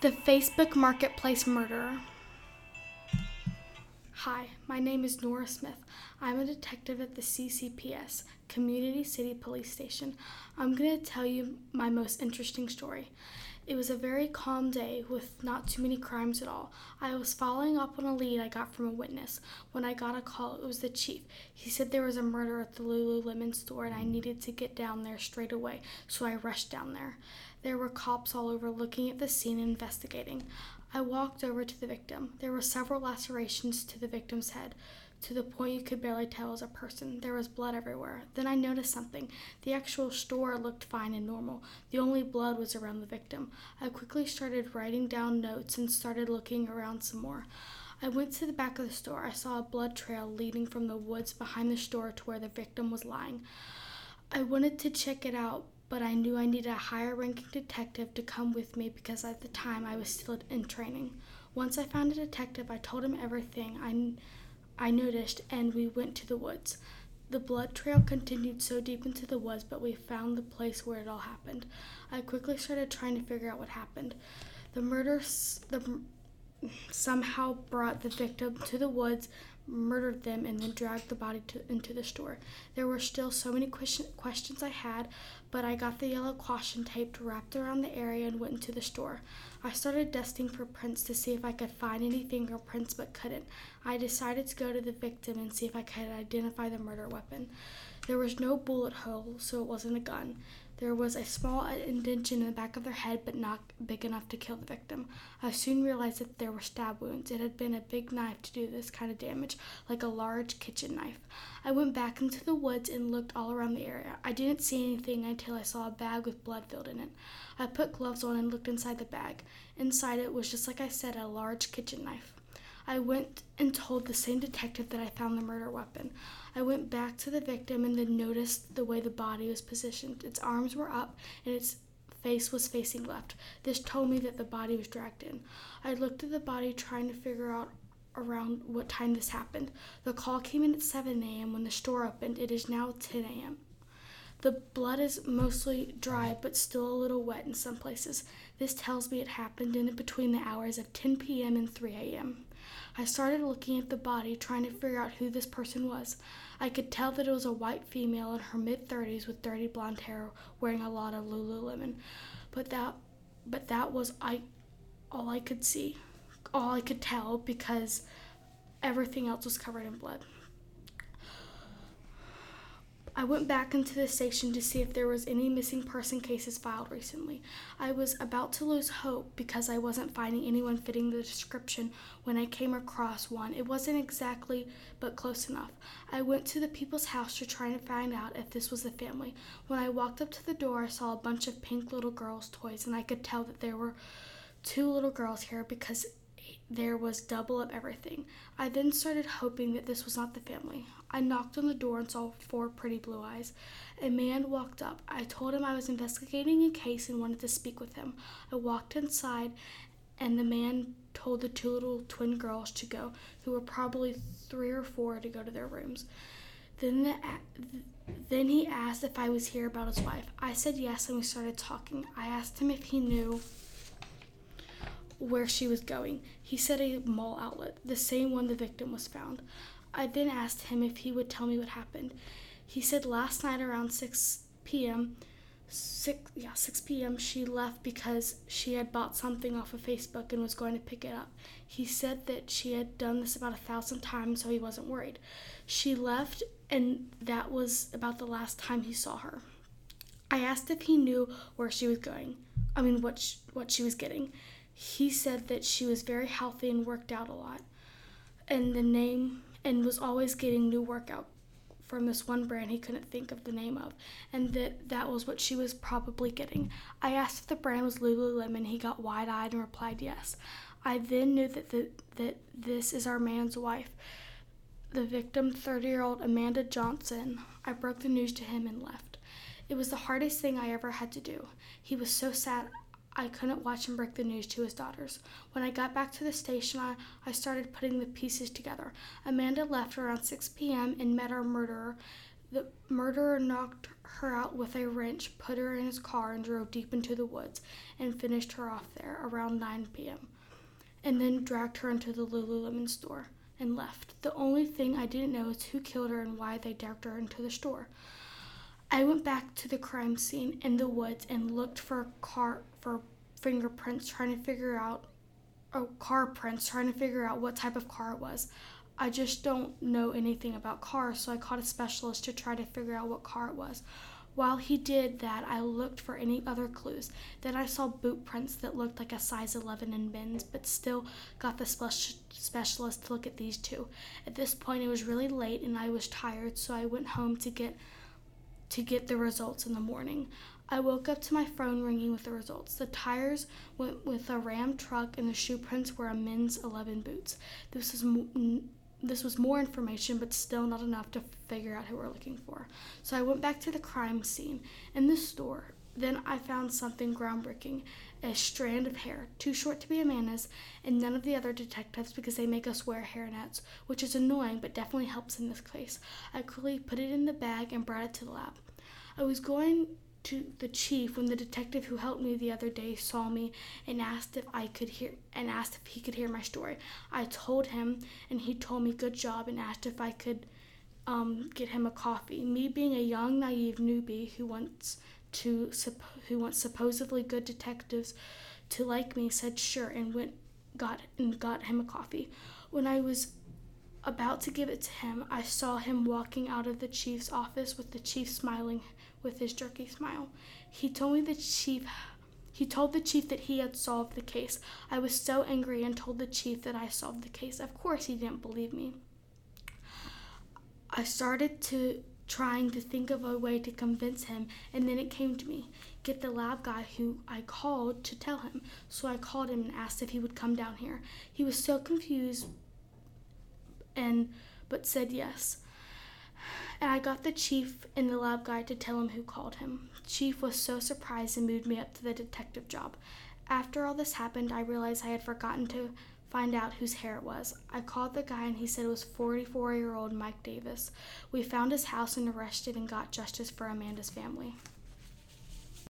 The Facebook Marketplace Murderer. Hi, my name is Nora Smith. I'm a detective at the CCPS, Community City Police Station. I'm going to tell you my most interesting story. It was a very calm day with not too many crimes at all. I was following up on a lead I got from a witness. When I got a call, it was the chief. He said there was a murder at the Lululemon store and I needed to get down there straight away, so I rushed down there. There were cops all over looking at the scene and investigating. I walked over to the victim. There were several lacerations to the victim's head, to the point you could barely tell was a person. There was blood everywhere. Then I noticed something. The actual store looked fine and normal. The only blood was around the victim. I quickly started writing down notes and started looking around some more. I went to the back of the store. I saw a blood trail leading from the woods behind the store to where the victim was lying. I wanted to check it out, but I knew I needed a higher ranking detective to come with me because at the time I was still in training. Once I found a detective, I told him everything I, I noticed and we went to the woods. The blood trail continued so deep into the woods, but we found the place where it all happened. I quickly started trying to figure out what happened. The murder the, somehow brought the victim to the woods, murdered them, and then dragged the body to, into the store. There were still so many question, questions I had, but I got the yellow caution tape wrapped around the area and went into the store. I started dusting for prints to see if I could find any fingerprints, but couldn't. I decided to go to the victim and see if I could identify the murder weapon. There was no bullet hole, so it wasn't a gun. There was a small indentation in the back of their head, but not big enough to kill the victim. I soon realized that there were stab wounds. It had been a big knife to do this kind of damage, like a large kitchen knife. I went back into the woods and looked all around the area. I didn't see anything until I saw a bag with blood filled in it. I put gloves on and looked inside the bag. Inside it was just like I said, a large kitchen knife. I went and told the same detective that I found the murder weapon. I went back to the victim and then noticed the way the body was positioned. Its arms were up and its face was facing left. This told me that the body was dragged in. I looked at the body trying to figure out around what time this happened. The call came in at 7 a.m. when the store opened. It is now 10 a.m. The blood is mostly dry but still a little wet in some places. This tells me it happened in between the hours of 10 p.m. and 3 a.m. I started looking at the body, trying to figure out who this person was. I could tell that it was a white female in her mid 30s with dirty blonde hair, wearing a lot of Lululemon. But that, but that was I, all I could see, all I could tell because everything else was covered in blood. I went back into the station to see if there was any missing person cases filed recently. I was about to lose hope because I wasn't finding anyone fitting the description when I came across one. It wasn't exactly, but close enough. I went to the people's house to try and find out if this was the family. When I walked up to the door, I saw a bunch of pink little girls' toys, and I could tell that there were two little girls here because there was double of everything. I then started hoping that this was not the family. I knocked on the door and saw four pretty blue eyes. A man walked up. I told him I was investigating a case and wanted to speak with him. I walked inside, and the man told the two little twin girls to go, who were probably three or four, to go to their rooms. Then, the, then he asked if I was here about his wife. I said yes, and we started talking. I asked him if he knew where she was going. He said a mall outlet, the same one the victim was found. I then asked him if he would tell me what happened. He said last night around 6 p.m. 6 yeah 6 p.m. she left because she had bought something off of Facebook and was going to pick it up. He said that she had done this about a thousand times so he wasn't worried. She left and that was about the last time he saw her. I asked if he knew where she was going. I mean what she, what she was getting. He said that she was very healthy and worked out a lot. And the name and was always getting new workout from this one brand he couldn't think of the name of, and that that was what she was probably getting. I asked if the brand was Lululemon. He got wide eyed and replied yes. I then knew that the, that this is our man's wife, the victim, 30 year old Amanda Johnson. I broke the news to him and left. It was the hardest thing I ever had to do. He was so sad I couldn't watch him break the news to his daughters. When I got back to the station, I, I started putting the pieces together. Amanda left around 6 p.m. and met our murderer. The murderer knocked her out with a wrench, put her in his car, and drove deep into the woods and finished her off there around 9 p.m. and then dragged her into the Lululemon store and left. The only thing I didn't know is who killed her and why they dragged her into the store. I went back to the crime scene in the woods and looked for car for fingerprints, trying to figure out oh, car prints, trying to figure out what type of car it was. I just don't know anything about cars, so I called a specialist to try to figure out what car it was. While he did that, I looked for any other clues. Then I saw boot prints that looked like a size 11 in men's, but still got the specialist to look at these two. At this point, it was really late and I was tired, so I went home to get to get the results in the morning. I woke up to my phone ringing with the results. The tires went with a Ram truck and the shoe prints were a men's 11 boots. This was this was more information, but still not enough to figure out who we're looking for. So I went back to the crime scene in the store. Then I found something groundbreaking a strand of hair, too short to be Amanda's, and none of the other detectives because they make us wear hairnets, which is annoying but definitely helps in this case. I quickly put it in the bag and brought it to the lab. I was going to the chief when the detective who helped me the other day saw me and asked if I could hear and asked if he could hear my story. I told him and he told me good job and asked if I could um, get him a coffee. Me being a young naive newbie who wants to who wants supposedly good detectives to like me said sure and went got and got him a coffee. When I was about to give it to him, I saw him walking out of the chief's office with the chief smiling with his jerky smile. He told me the chief he told the chief that he had solved the case. I was so angry and told the chief that I solved the case. Of course he didn't believe me. I started to trying to think of a way to convince him and then it came to me get the lab guy who I called to tell him. So I called him and asked if he would come down here. He was so confused and but said yes and I got the chief and the lab guy to tell him who called him. Chief was so surprised and moved me up to the detective job. After all this happened, I realized I had forgotten to find out whose hair it was. I called the guy and he said it was 44 year old Mike Davis. We found his house and arrested and got justice for Amanda's family.